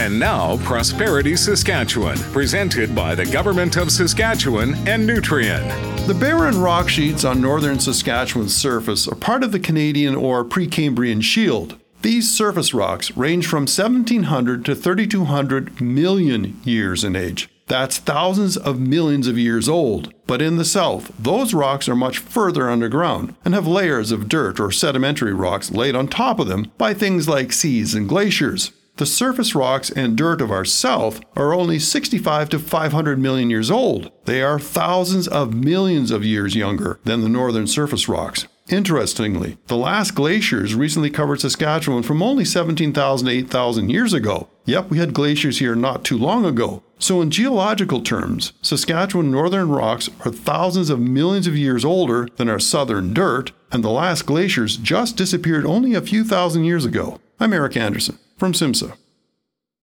And now, Prosperity Saskatchewan, presented by the Government of Saskatchewan and Nutrien. The barren rock sheets on northern Saskatchewan's surface are part of the Canadian or Precambrian Shield. These surface rocks range from 1700 to 3200 million years in age. That's thousands of millions of years old. But in the south, those rocks are much further underground and have layers of dirt or sedimentary rocks laid on top of them by things like seas and glaciers. The surface rocks and dirt of our south are only 65 to 500 million years old. They are thousands of millions of years younger than the northern surface rocks. Interestingly, the last glaciers recently covered Saskatchewan from only 17,000 to 8,000 years ago. Yep, we had glaciers here not too long ago. So, in geological terms, Saskatchewan northern rocks are thousands of millions of years older than our southern dirt, and the last glaciers just disappeared only a few thousand years ago. I'm Eric Anderson from SIMSA.